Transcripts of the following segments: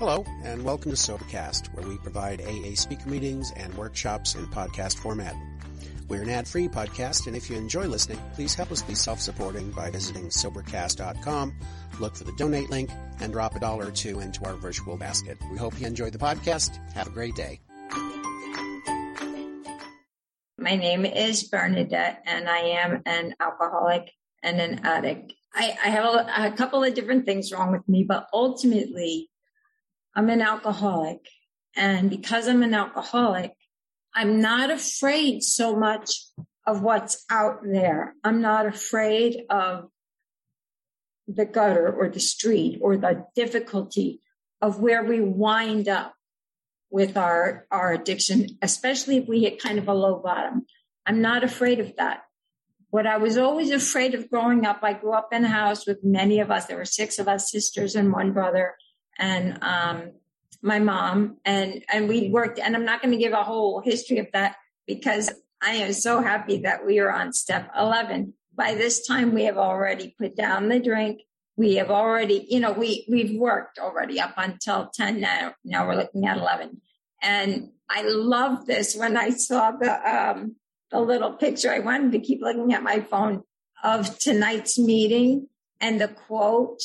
Hello, and welcome to Sobercast, where we provide AA speaker meetings and workshops in podcast format. We're an ad-free podcast, and if you enjoy listening, please help us be self-supporting by visiting Sobercast.com, look for the donate link, and drop a dollar or two into our virtual basket. We hope you enjoy the podcast. Have a great day. My name is Bernadette, and I am an alcoholic and an addict. I, I have a, a couple of different things wrong with me, but ultimately, I'm an alcoholic. And because I'm an alcoholic, I'm not afraid so much of what's out there. I'm not afraid of the gutter or the street or the difficulty of where we wind up with our, our addiction, especially if we hit kind of a low bottom. I'm not afraid of that. What I was always afraid of growing up, I grew up in a house with many of us. There were six of us sisters and one brother and um, my mom, and and we worked. And I'm not going to give a whole history of that because I am so happy that we are on step 11. By this time, we have already put down the drink. We have already, you know, we we've worked already up until 10. Now, now we're looking at 11. And I love this when I saw the um, the little picture. I wanted to keep looking at my phone of tonight's meeting and the quote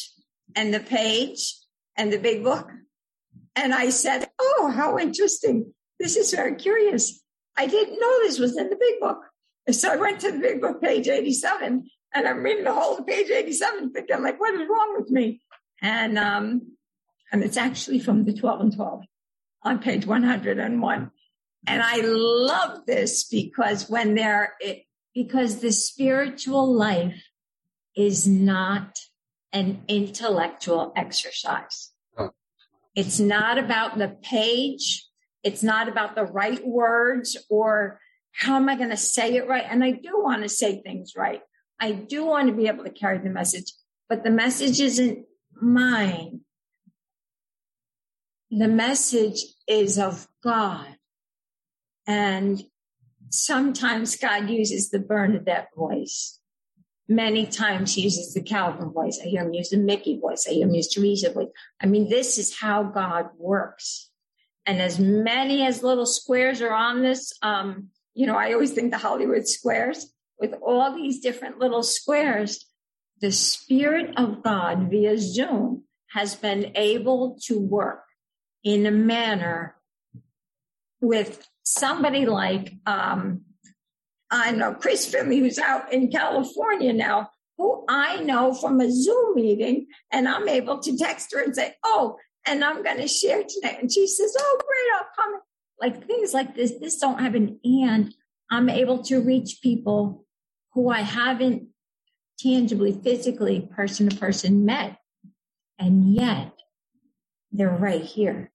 and the page and the big book. And I said, Oh, how interesting. This is very curious. I didn't know this was in the big book. So I went to the big book, page 87, and I'm reading the whole page 87, thinking like, what is wrong with me? And, um, and it's actually from the 12 and 12 on page 101. And I love this because when they're, it, because the spiritual life is not an intellectual exercise. Oh. It's not about the page. It's not about the right words or how am I going to say it right? And I do want to say things right. I do want to be able to carry the message, but the message isn't mine. The message is of God. And sometimes God uses the Bernadette voice many times he uses the Calvin voice. I hear him use the Mickey voice. I hear him use Teresa voice. I mean, this is how God works. And as many as little squares are on this, um, you know, I always think the Hollywood squares with all these different little squares, the spirit of God via Zoom has been able to work in a manner with somebody like, um, I know Chris Finley, who's out in California now, who I know from a Zoom meeting, and I'm able to text her and say, Oh, and I'm going to share tonight. And she says, Oh, great, I'll come. Like things like this, this don't have an and. I'm able to reach people who I haven't tangibly, physically, person to person met. And yet they're right here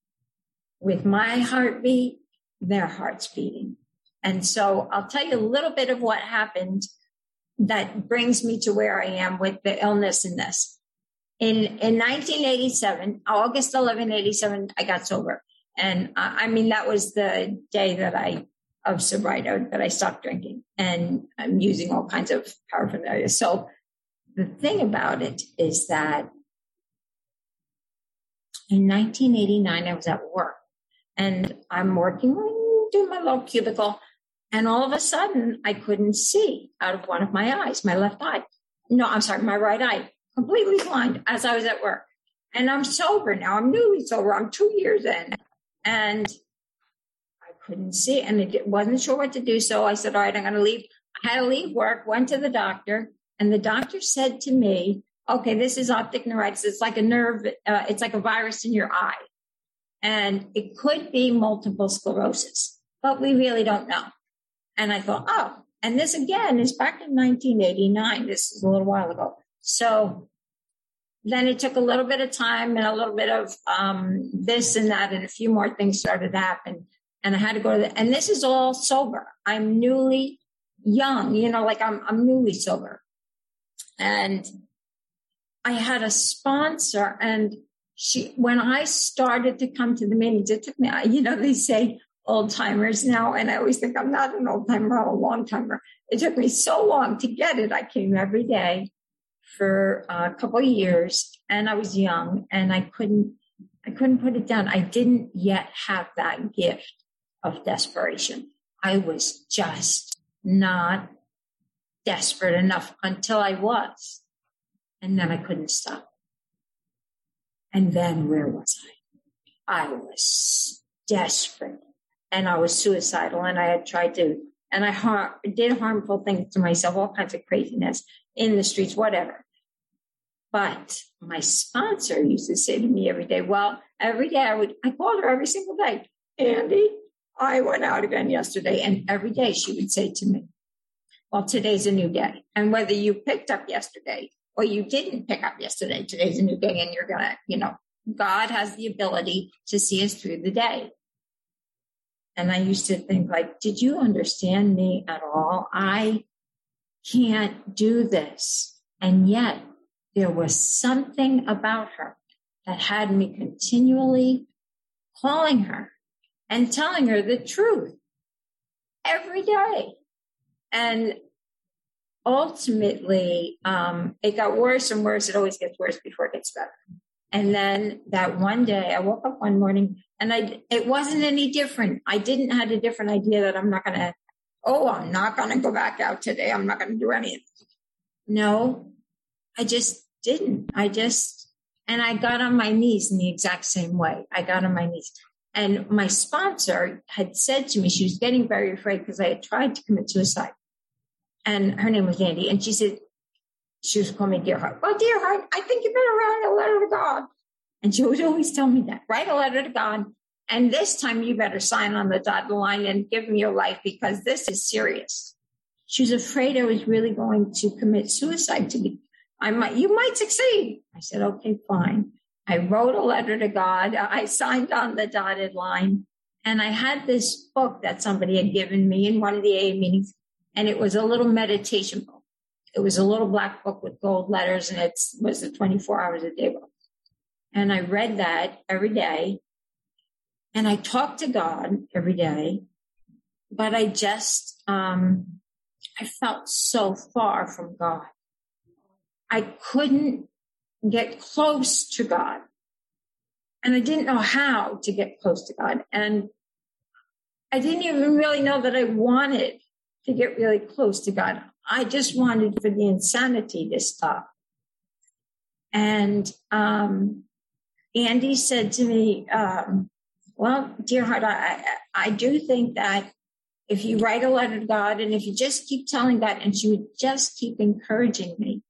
with my heartbeat, their heart's beating. And so I'll tell you a little bit of what happened that brings me to where I am with the illness in this. In, in 1987, August 11, 87, I got sober. And I, mean, that was the day that I, of sobriety, that I stopped drinking and I'm using all kinds of paraphernalia. So the thing about it is that in 1989, I was at work and I'm working, doing my little cubicle and all of a sudden, I couldn't see out of one of my eyes, my left eye. No, I'm sorry, my right eye, completely blind as I was at work. And I'm sober now. I'm newly sober. I'm two years in. And I couldn't see and I wasn't sure what to do. So I said, all right, I'm going to leave. I had to leave work, went to the doctor, and the doctor said to me, okay, this is optic neuritis. It's like a nerve, uh, it's like a virus in your eye. And it could be multiple sclerosis, but we really don't know. And I thought, oh, and this again is back in 1989. This is a little while ago. So then it took a little bit of time and a little bit of um, this and that, and a few more things started to happen. And I had to go to the, and this is all sober. I'm newly young, you know, like I'm, I'm newly sober. And I had a sponsor and she, when I started to come to the meetings, it took me, you know, they say, old timers now. And I always think I'm not an old timer, I'm a long timer. It took me so long to get it. I came every day for a couple of years and I was young and I couldn't, I couldn't put it down. I didn't yet have that gift of desperation. I was just not desperate enough until I was. And then I couldn't stop. And then where was I? I was desperate and I was suicidal and I had tried to, and I har- did harmful things to myself, all kinds of craziness in the streets, whatever. But my sponsor used to say to me every day, well, every day I would, I called her every single day, Andy, I went out again yesterday. And every day she would say to me, well, today's a new day. And whether you picked up yesterday or you didn't pick up yesterday, today's a new day and you're going to, you know, God has the ability to see us through the day. And I used to think like, did you understand me at all? I can't do this. And yet there was something about her that had me continually calling her and telling her the truth every day. And ultimately, um, it got worse and worse. It always gets worse before it gets better. And then that one day I woke up one morning and I, it wasn't any different. I didn't have a different idea that I'm not going to, oh, I'm not going to go back out today. I'm not going to do anything. No, I just didn't. I just, and I got on my knees in the exact same way. I got on my knees. And my sponsor had said to me, she was getting very afraid because I had tried to commit suicide. And her name was Andy. And she said, she was calling me Dear Heart. Well, Dear Heart, I think you better write a letter to God. And she would always tell me that write a letter to God. And this time you better sign on the dotted line and give me your life because this is serious. She was afraid I was really going to commit suicide to be. I might, you might succeed. I said, okay, fine. I wrote a letter to God. I signed on the dotted line and I had this book that somebody had given me in one of the AA meetings and it was a little meditation book. It was a little black book with gold letters and it was the 24 hours a day book. And I read that every day and I talked to God every day, but I just, um, I felt so far from God. I couldn't get close to God. And I didn't know how to get close to God. And I didn't even really know that I wanted to get really close to God. I just wanted for the insanity to stop. And um, Andy said to me, um, well, dear heart, I, I do think that if you write a letter to God and if you just keep telling God, and she would just keep encouraging me.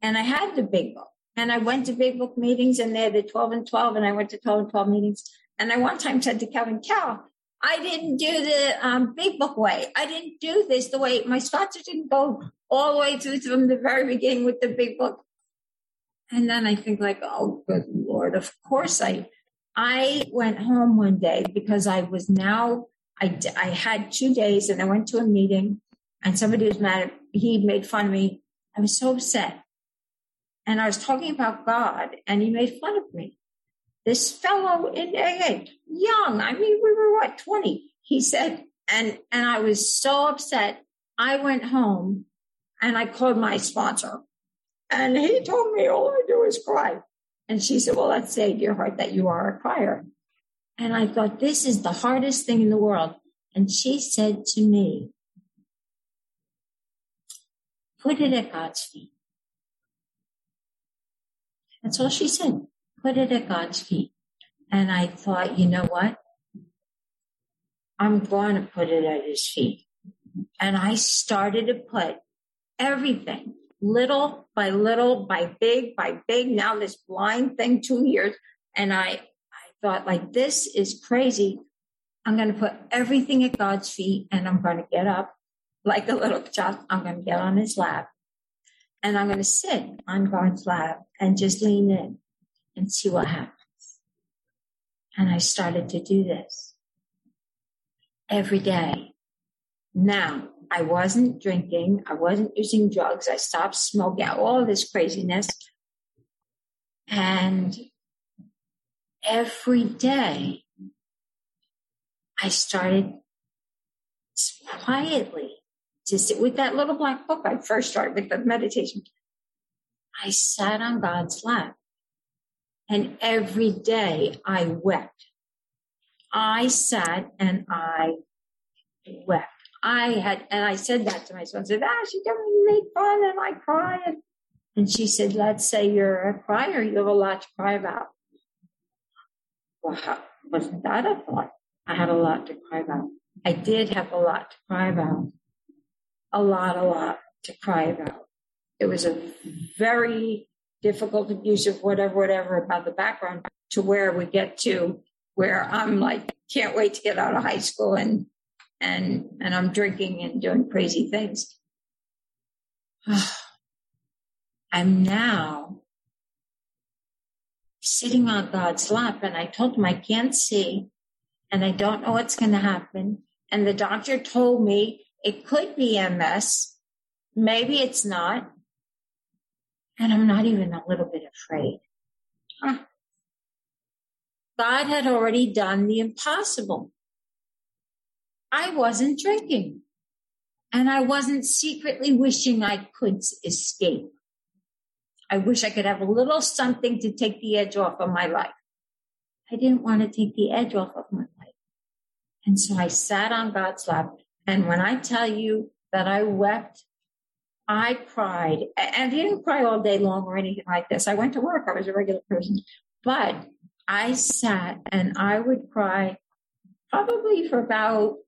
And I had the big book and I went to big book meetings and they had the 12 and 12 and I went to 12 and 12 meetings. And I one time said to Kevin, Cal, I didn't do the um, big book way. I didn't do this the way my sponsor didn't go all the way through from the very beginning with the big book. And then I think like, oh, good Of course I, I went home one day because I was now, I, I had two days and I went to a meeting and somebody was mad he made fun of me. I was so upset. And I was talking about God and he made fun of me. This fellow in AA, young, I mean, we were what, 20. He said, and, and I was so upset. I went home and I called my sponsor and he told me all I do is cry. And she said, well, let's say, dear heart, that you are a crier. And I thought, this is the hardest thing in the world. And she said to me, put it at God's feet. That's all she said. Put it at God's feet. And I thought, you know what? I'm going to put it at his feet. And I started to put everything little by little by big by big. Now this blind thing, two years. And I, I thought like, this is crazy. I'm going to put everything at God's feet and I'm going to get up like a little child. I'm going to get on his lap and I'm going to sit on God's lap and just lean in and see what happens. And I started to do this every day. Now, I wasn't drinking. I wasn't using drugs. I stopped smoking, all this craziness. And every day I started quietly to sit with that little black book. I first started with the meditation. I sat on God's lap And every day I wept. I sat and I wept. I had, and I said that to my son, I said, ah, she told me to make fun and I cried. And she said, let's say you're a crier. You have a lot to cry about. Well, how, wasn't that a thought? I had a lot to cry about. I did have a lot to cry about. A lot, a lot to cry about. It was a very difficult, abusive, whatever, whatever about the background to where we get to where I'm like, can't wait to get out of high school and, and, and I'm drinking and doing crazy things. I'm now sitting on God's lap and I told him I can't see and I don't know what's going to happen. And the doctor told me it could be MS. Maybe it's not. And I'm not even a little bit afraid. God had already done the impossible. I wasn't drinking and I wasn't secretly wishing I could escape. I wish I could have a little something to take the edge off of my life. I didn't want to take the edge off of my life. And so I sat on God's lap. And when I tell you that I wept, I cried and I didn't cry all day long or anything like this. I went to work. I was a regular person, but I sat and I would cry probably for about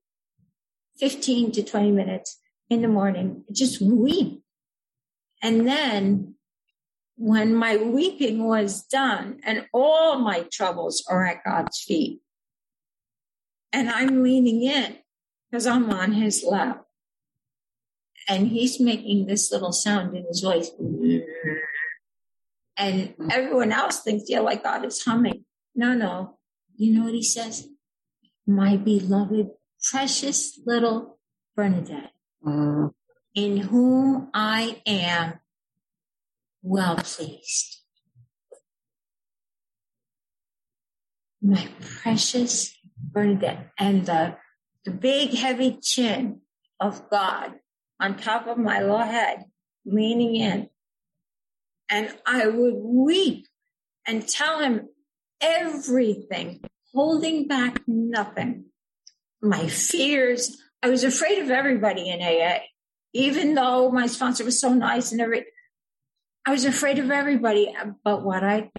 15 to 20 minutes in the morning, just weep. And then when my weeping was done and all my troubles are at God's feet and I'm leaning in because I'm on his lap and he's making this little sound in his voice. And everyone else thinks, yeah, like God is humming. No, no. You know what he says? My beloved, precious little Bernadette, mm. in whom I am well pleased. My precious Bernadette and the, the big heavy chin of God on top of my little head, leaning in. And I would weep and tell him everything, holding back nothing. My fears. I was afraid of everybody in AA, even though my sponsor was so nice and every, I was afraid of everybody, but what I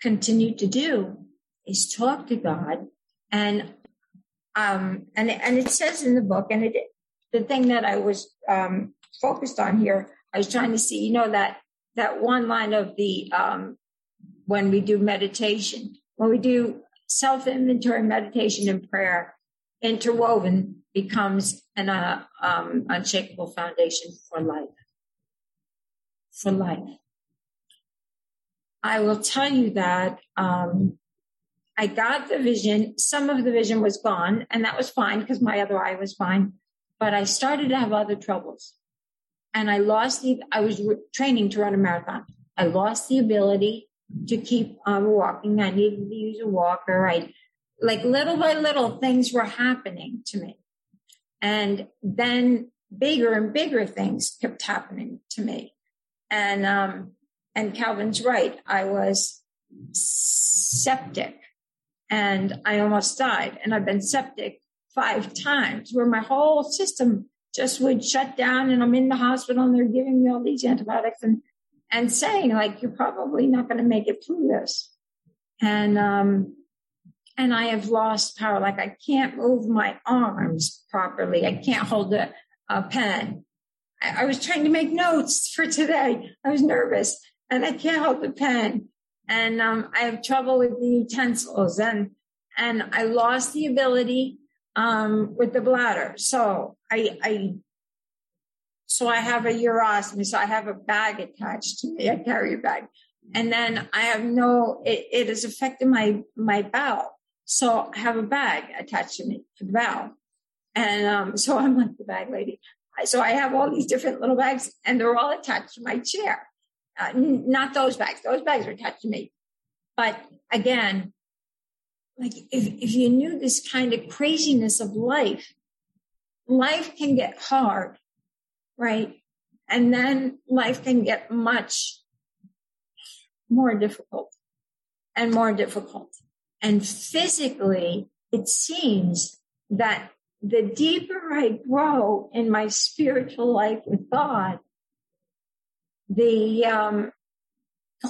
continued to do is talk to God and um and and it says in the book and it the thing that I was um focused on here I was trying to see you know that that one line of the um when we do meditation when we do self inventory meditation and prayer interwoven becomes an uh, um, unshakable foundation for life for life I will tell you that um, I got the vision. Some of the vision was gone, and that was fine because my other eye was fine. But I started to have other troubles, and I lost the. I was re- training to run a marathon. I lost the ability to keep on walking. I needed to use a walker. I like little by little things were happening to me, and then bigger and bigger things kept happening to me, and um, and Calvin's right. I was septic and I almost died. And I've been septic five times where my whole system just would shut down and I'm in the hospital and they're giving me all these antibiotics and, and saying like, you're probably not going to make it through this. And, um, and I have lost power. Like I can't move my arms properly. I can't hold a, a pen. I, I was trying to make notes for today. I was nervous and I can't hold the pen. And um, I have trouble with the utensils and and I lost the ability um, with the bladder. So I, I so I have a urostomy. So I have a bag attached to me. I carry a bag, and then I have no. It, it has affected my my bowel. So I have a bag attached to me for the bowel, and um, so I'm like the bag lady. So I have all these different little bags, and they're all attached to my chair. Uh, n- not those bags. Those bags are attached to me. But again, like if, if you knew this kind of craziness of life, life can get hard, right? And then life can get much more difficult. and more difficult. And physically, it seems that the deeper I grow in my spiritual life with God, the um,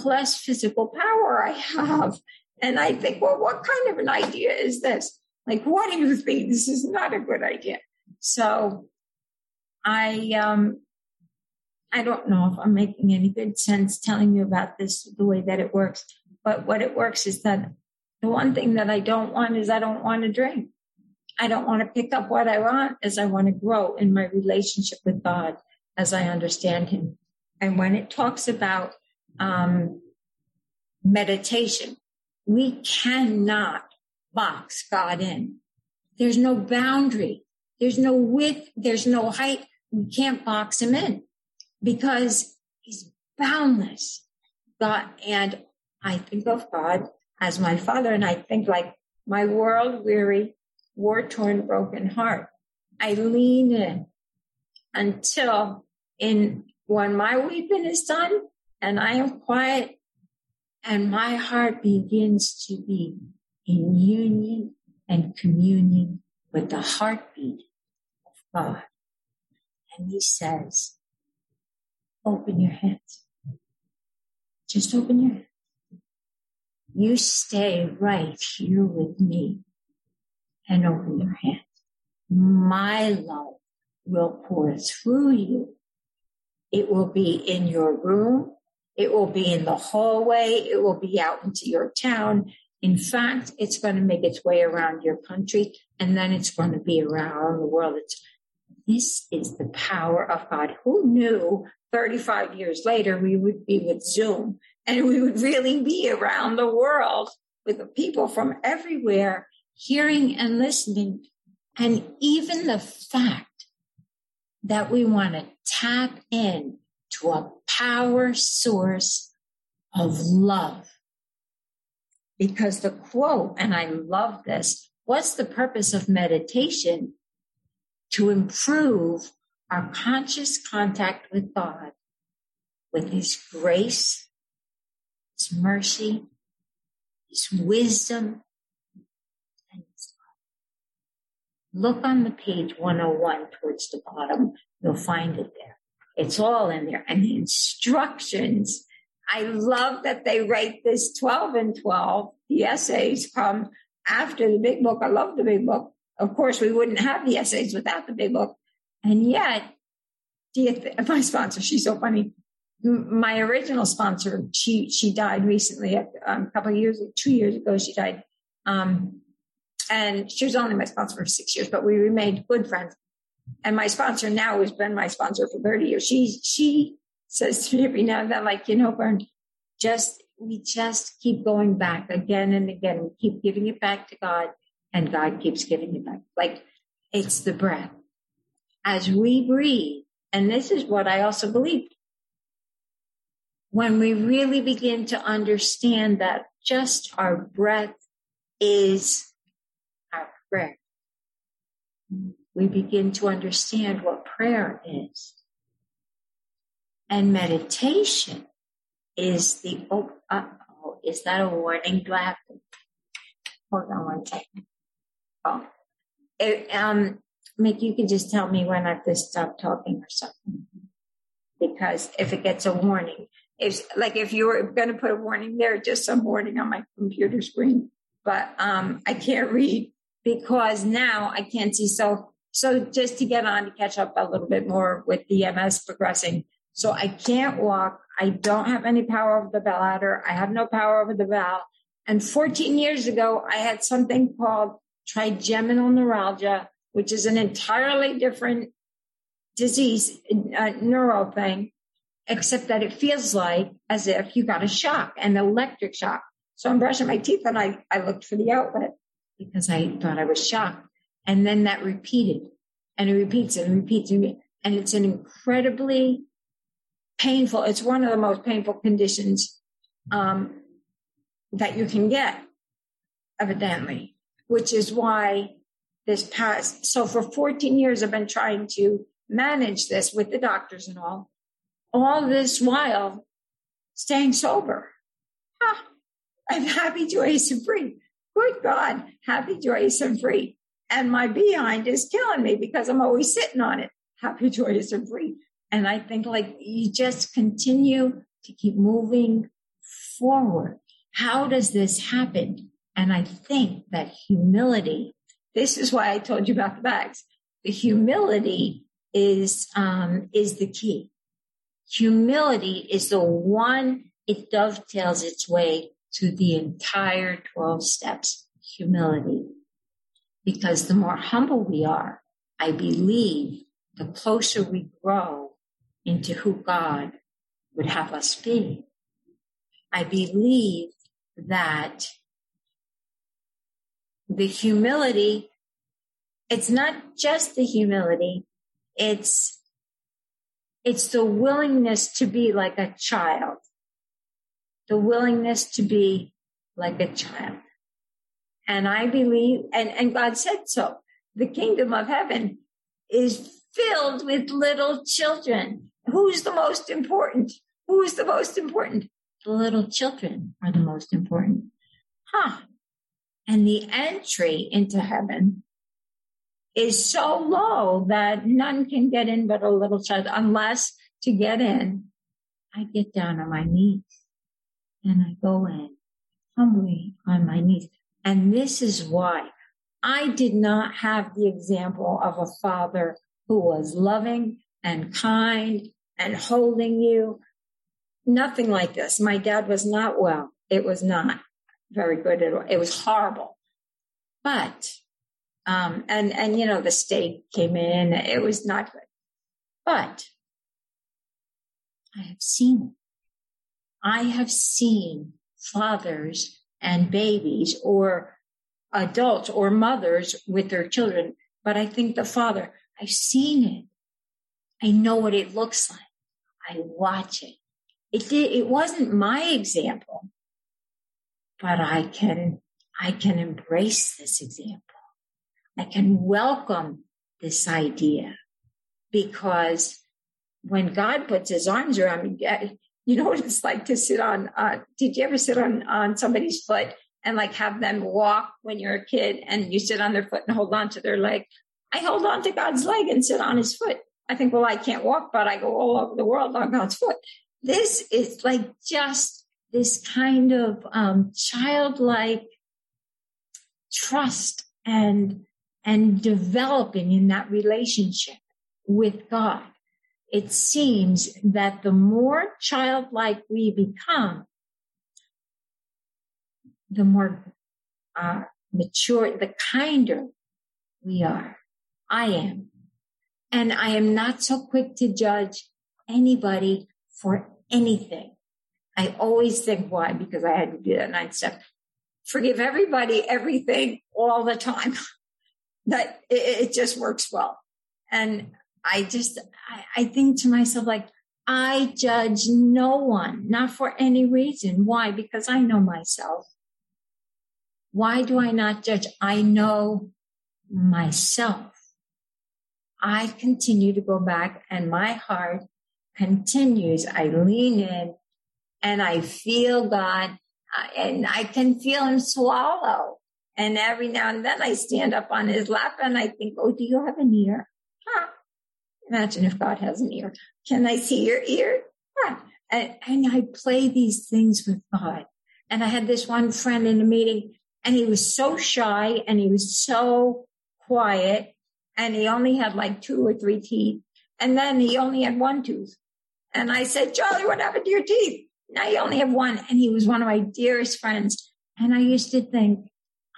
less physical power I have. And I think, well, what kind of an idea is this? Like, what do you think? This is not a good idea. So I, um, I don't know if I'm making any good sense telling you about this, the way that it works. But what it works is that the one thing that I don't want is I don't want to drink. I don't want to pick up what I want as I want to grow in my relationship with God as I understand Him. And when it talks about um, meditation, we cannot box God in. There's no boundary. There's no width. There's no height. We can't box him in because he's boundless. God, and I think of God as my father and I think like my world weary, war torn, broken heart. I lean in until in when my weeping is done and I am quiet and my heart begins to be in union and communion with the heartbeat of God. And he says, open your hands. Just open your hands. You stay right here with me and open your hand. My love will pour through you. It will be in your room. It will be in the hallway. It will be out into your town. In fact, it's going to make its way around your country and then it's going to be around the world. It's, this is the power of God. Who knew 35 years later we would be with Zoom and we would really be around the world with the people from everywhere hearing and listening. And even the fact that we want to tap in to a power source of love because the quote, and I love this, what's the purpose of meditation? To improve our conscious contact with God, with His grace, His mercy, His wisdom, and His love. Look on the page 101 towards the bottom. You'll find it there. It's all in there. And the instructions I love that they write this 12 and 12. The essays come after the big book. I love the big book. Of course, we wouldn't have the essays without the big book. And yet, my sponsor, she's so funny. My original sponsor, she, she died recently, um, a couple of years, two years ago, she died. Um, and she was only my sponsor for six years, but we remained good friends. And my sponsor now has been my sponsor for 30 years. She, she says to me every now and then, like, you know, Bern, just, we just keep going back again and again. We keep giving it back to God and God keeps giving it back. Like it's the breath. As we breathe, and this is what I also believe, when we really begin to understand that just our breath is our prayer, we begin to understand what prayer is. And meditation is the, oh, oh, is that a warning? Do I have to, hold on one second. Oh, it, um, Mick, you can just tell me when I have to stop talking or something. Because if it gets a warning, if like if you were going to put a warning there, just some warning on my computer screen, but um, I can't read because now I can't see. So, so just to get on to catch up a little bit more with the MS progressing, so I can't walk. I don't have any power over the bladder. I have no power over the bowel. And 14 years ago, I had something called trigeminal neuralgia, which is an entirely different disease, uh, neuro thing, except that it feels like as if you got a shock, an electric shock. So I'm brushing my teeth and I, I looked for the outlet because I thought I was shocked. And then that repeated and it repeats and repeats and, and it's an incredibly painful. It's one of the most painful conditions um, that you can get, evidently, which is why this past. So for 14 years, I've been trying to manage this with the doctors and all, all this while staying sober. Huh. I'm happy, joyous, and free. Good God, happy, joyous, and free. And my behind is killing me because I'm always sitting on it. Happy, joyous, and free. And I think like you just continue to keep moving forward. How does this happen? And I think that humility, this is why I told you about the bags. The humility is, um, is the key. Humility is the one, it dovetails its way to the entire 12 steps. Humility. Because the more humble we are, I believe the closer we grow into who God would have us be. I believe that the humility, it's not just the humility, it's, it's the willingness to be like a child, the willingness to be like a child. And I believe, and, and God said so, the kingdom of heaven is filled with little children. Who's the most important? Who's the most important? The little children are the most important. Huh. And the entry into heaven is so low that none can get in but a little child unless to get in, I get down on my knees and I go in humbly on my knees. And this is why I did not have the example of a father who was loving and kind and holding you. Nothing like this. My dad was not well. It was not very good at all. It was horrible. But um, and, and, you know, the state came in. It was not good. But I have seen. I have seen fathers and babies or adults or mothers with their children. But I think the father, I've seen it. I know what it looks like. I watch it. It did, it wasn't my example, but I can, I can embrace this example. I can welcome this idea because when God puts his arms around me, you know what it's like to sit on, uh, did you ever sit on, on somebody's foot and like have them walk when you're a kid and you sit on their foot and hold on to their leg? I hold on to God's leg and sit on his foot. I think, well, I can't walk, but I go all over the world on God's foot. This is like just this kind of um, childlike trust and and developing in that relationship with God. It seems that the more childlike we become, the more uh, mature, the kinder we are. I am. And I am not so quick to judge anybody for anything. I always think why, because I had to do that nine step. Forgive everybody, everything, all the time. that it, it just works well. And I just, I, I think to myself, like, I judge no one, not for any reason. Why? Because I know myself. Why do I not judge? I know myself. I continue to go back and my heart continues. I lean in and I feel God and I can feel him swallow and every now and then I stand up on his lap and I think, oh, do you have an ear? Huh. Imagine if God has an ear. Can I see your ear? Huh. And, and I play these things with God. And I had this one friend in a meeting and he was so shy and he was so quiet and he only had like two or three teeth. And then he only had one tooth. And I said, Charlie, what happened to your teeth? Now you only have one. And he was one of my dearest friends. And I used to think,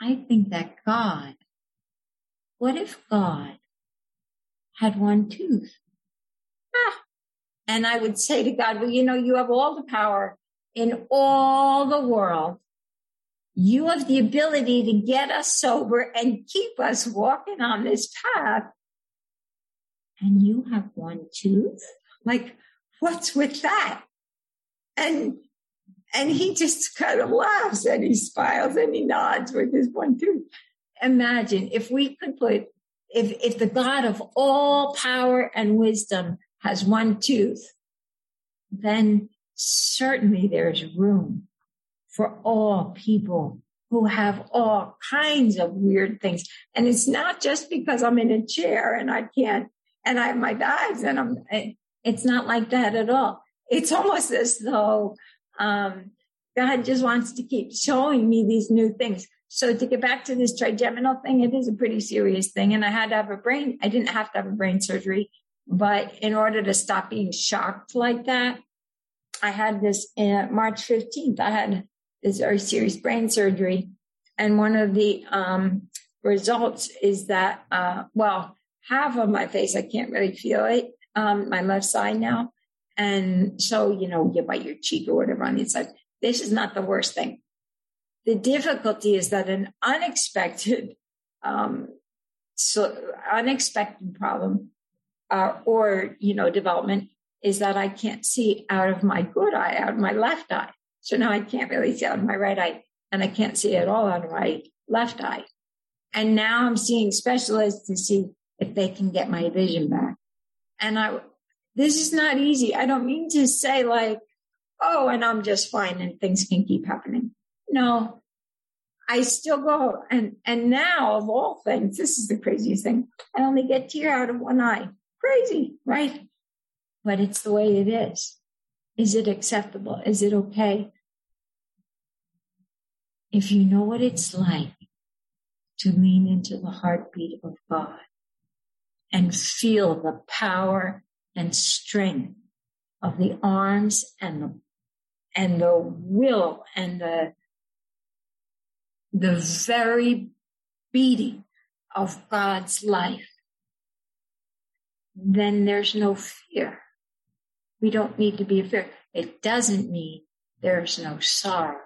I think that God, what if God had one tooth? Ah. And I would say to God, well, you know, you have all the power in all the world. You have the ability to get us sober and keep us walking on this path. And you have one tooth? Like, what's with that? And and he just kind of laughs and he smiles and he nods with his one tooth. Imagine if we could put, if, if the God of all power and wisdom has one tooth, then certainly there's room for all people who have all kinds of weird things. And it's not just because I'm in a chair and I can't, and I have my bags and I'm, it's not like that at all. It's almost as though, um, God just wants to keep showing me these new things. So to get back to this trigeminal thing, it is a pretty serious thing. And I had to have a brain, I didn't have to have a brain surgery, but in order to stop being shocked like that, I had this uh, March 15th. I had this very serious brain surgery. And one of the um, results is that, uh, well, half of my face, I can't really feel it, um, my left side now. And so, you know, you bite your cheek or whatever on the inside. This is not the worst thing. The difficulty is that an unexpected, um, so unexpected problem, uh, or, you know, development is that I can't see out of my good eye, out of my left eye. So now I can't really see out of my right eye and I can't see at all out of my left eye. And now I'm seeing specialists to see if they can get my vision back. And I, this is not easy. I don't mean to say like, oh, and I'm just fine and things can keep happening. No, I still go and, and now of all things, this is the craziest thing. I only get tear out of one eye. Crazy, right? But it's the way it is. Is it acceptable? Is it okay? If you know what it's like to lean into the heartbeat of God and feel the power and strength of the arms and the and the will and the the very beating of God's life, then there's no fear. We don't need to be afraid. It doesn't mean there's no sorrow.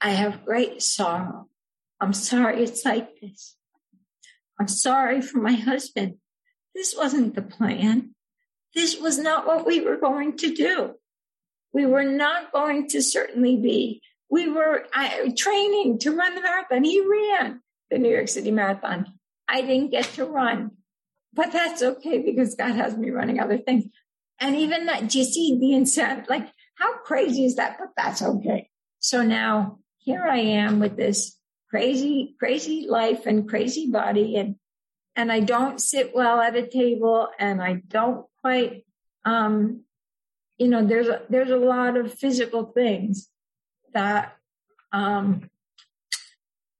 I have great sorrow. I'm sorry it's like this. I'm sorry for my husband. This wasn't the plan. This was not what we were going to do. We were not going to certainly be. We were training to run the marathon. He ran the New York City Marathon. I didn't get to run, but that's okay because God has me running other things. And even that, do you see the incentive? Like, how crazy is that? But that's okay. So now here I am with this crazy, crazy life and crazy body. And, and I don't sit well at a table and I don't quite, um, you know, there's a, there's a lot of physical things that, um,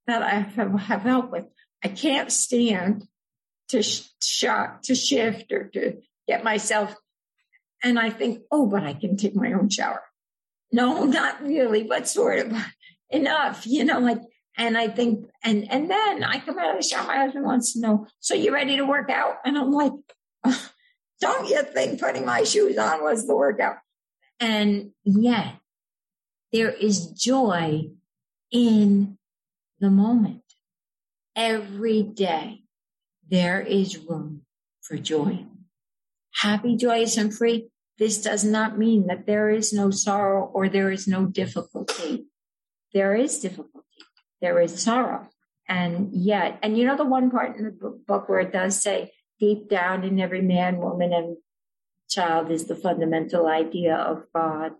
that I have, have help with. I can't stand to sh- shock, to shift or to get myself. And I think, oh, but I can take my own shower. No, not really, but sort of enough, you know, like, and I think, and, and then I come out of the shower. My husband wants to know, so you ready to work out? And I'm like, don't you think putting my shoes on was the workout? And yet there is joy in the moment. Every day there is room for joy. Happy, joyous, and free. This does not mean that there is no sorrow or there is no difficulty there is difficulty, there is sorrow. And yet, and you know, the one part in the book where it does say, deep down in every man, woman, and child is the fundamental idea of God.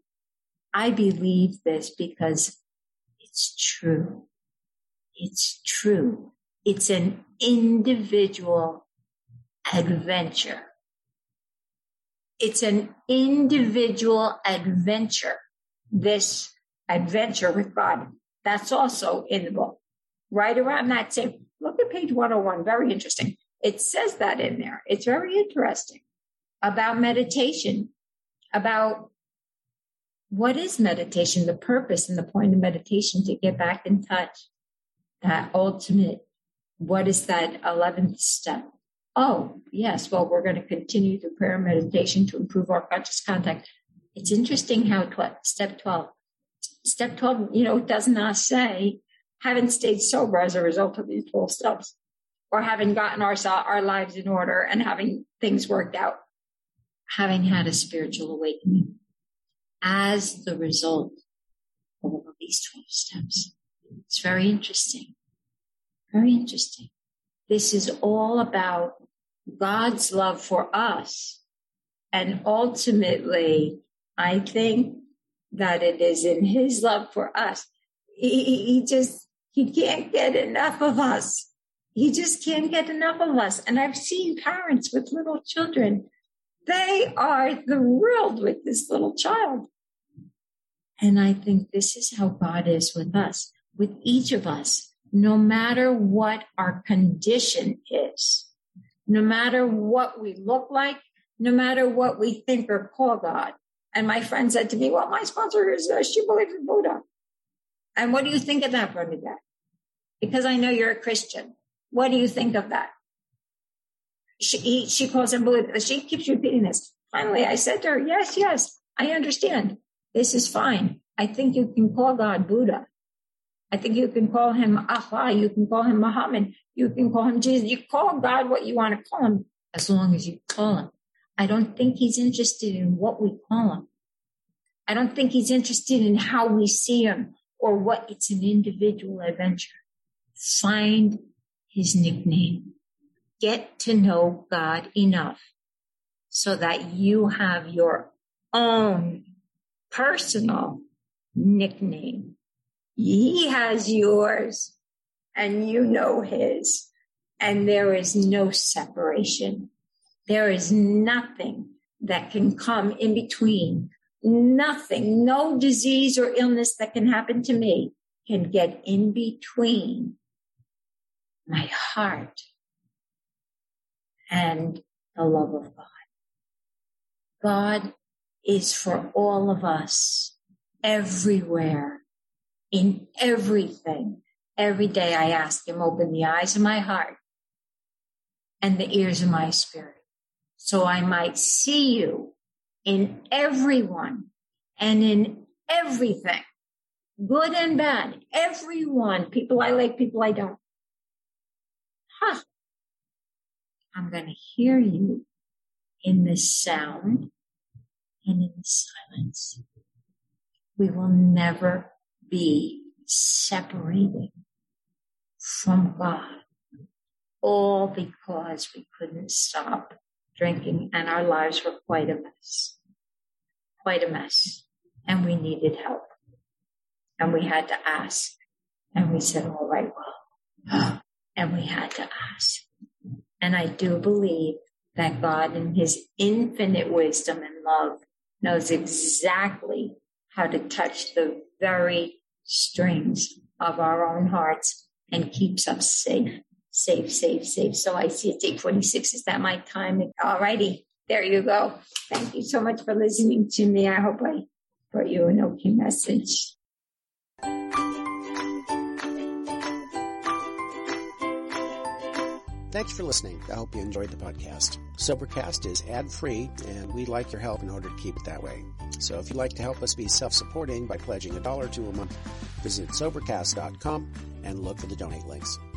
I believe this because it's true. It's true. It's an individual adventure. It's an individual adventure. This adventure with God. That's also in the book. Right around that same, look at page 101. Very interesting. It says that in there. It's very interesting about meditation, about what is meditation, the purpose and the point of meditation to get back in touch, that ultimate, what is that 11th step? Oh, yes. Well, we're going to continue the prayer meditation to improve our conscious contact. It's interesting how tw- step 12 step 12, you know, does not say haven't stayed sober as a result of these 12 steps or having gotten our, our lives in order and having things worked out, having had a spiritual awakening as the result of all of these 12 steps. It's very interesting. Very interesting. This is all about God's love for us. And ultimately, I think that it is in his love for us. He, he just, he can't get enough of us. He just can't get enough of us. And I've seen parents with little children. They are thrilled with this little child. And I think this is how God is with us, with each of us, no matter what our condition is, no matter what we look like, no matter what we think or call God. And my friend said to me, well, my sponsor is, uh, she believes in Buddha. And what do you think of that, Bernadette? Because I know you're a Christian. What do you think of that? She, he, she calls him Buddha. She keeps repeating this. Finally, I said to her, yes, yes, I understand. This is fine. I think you can call God Buddha. I think you can call him Allah. You can call him Muhammad. You can call him Jesus. You call God what you want to call him as long as you call him. I don't think he's interested in what we call him. I don't think he's interested in how we see him or what it's an individual adventure. Find his nickname. Get to know God enough so that you have your own personal nickname. He has yours and you know his and there is no separation. There is nothing that can come in between. Nothing, no disease or illness that can happen to me can get in between my heart and the love of God. God is for all of us everywhere in everything. Every day I ask him, open the eyes of my heart and the ears of my spirit so I might see you in everyone and in everything, good and bad, everyone, people I like, people I don't. Huh. I'm going to hear you in the sound and in the silence. We will never be separated from God, all because we couldn't stop drinking, and our lives were quite a mess. Quite a mess. And we needed help. And we had to ask. And we said, all right, well, and we had to ask. And I do believe that God, in his infinite wisdom and love, knows exactly how to touch the very strings of our own hearts and keeps us safe safe, safe, safe. So I see it's 846. Is that my time? All righty. There you go. Thank you so much for listening to me. I hope I brought you an okay message. Thanks for listening. I hope you enjoyed the podcast. Sobercast is ad free, and we'd like your help in order to keep it that way. So if you'd like to help us be self supporting by pledging a dollar to a month, visit Sobercast.com and look for the donate links.